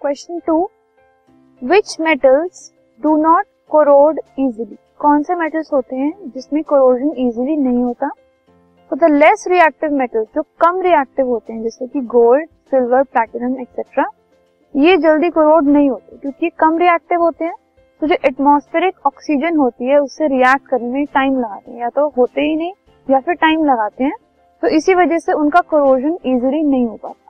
Question two which metals do not corrode easily कौन से metals होते हैं जिसमें कोरोजन इजिली नहीं होता? तो द लेस रिएक्टिव मेटल्स जो कम रिएक्टिव होते हैं, जैसे कि गोल्ड सिल्वर प्लैटिनम एक्सेट्रा ये जल्दी कोरोड नहीं होते, क्योंकि ये कम रिएक्टिव होते हैं। तो जो एटमॉस्फेरिक ऑक्सीजन होती है, उससे रिएक्ट करने में टाइम लगाते हैं, या तो होते ही नहीं, या फिर टाइम लगाते हैं। तो इसी वजह से उनका कोरोजन इजिली नहीं हो पाता।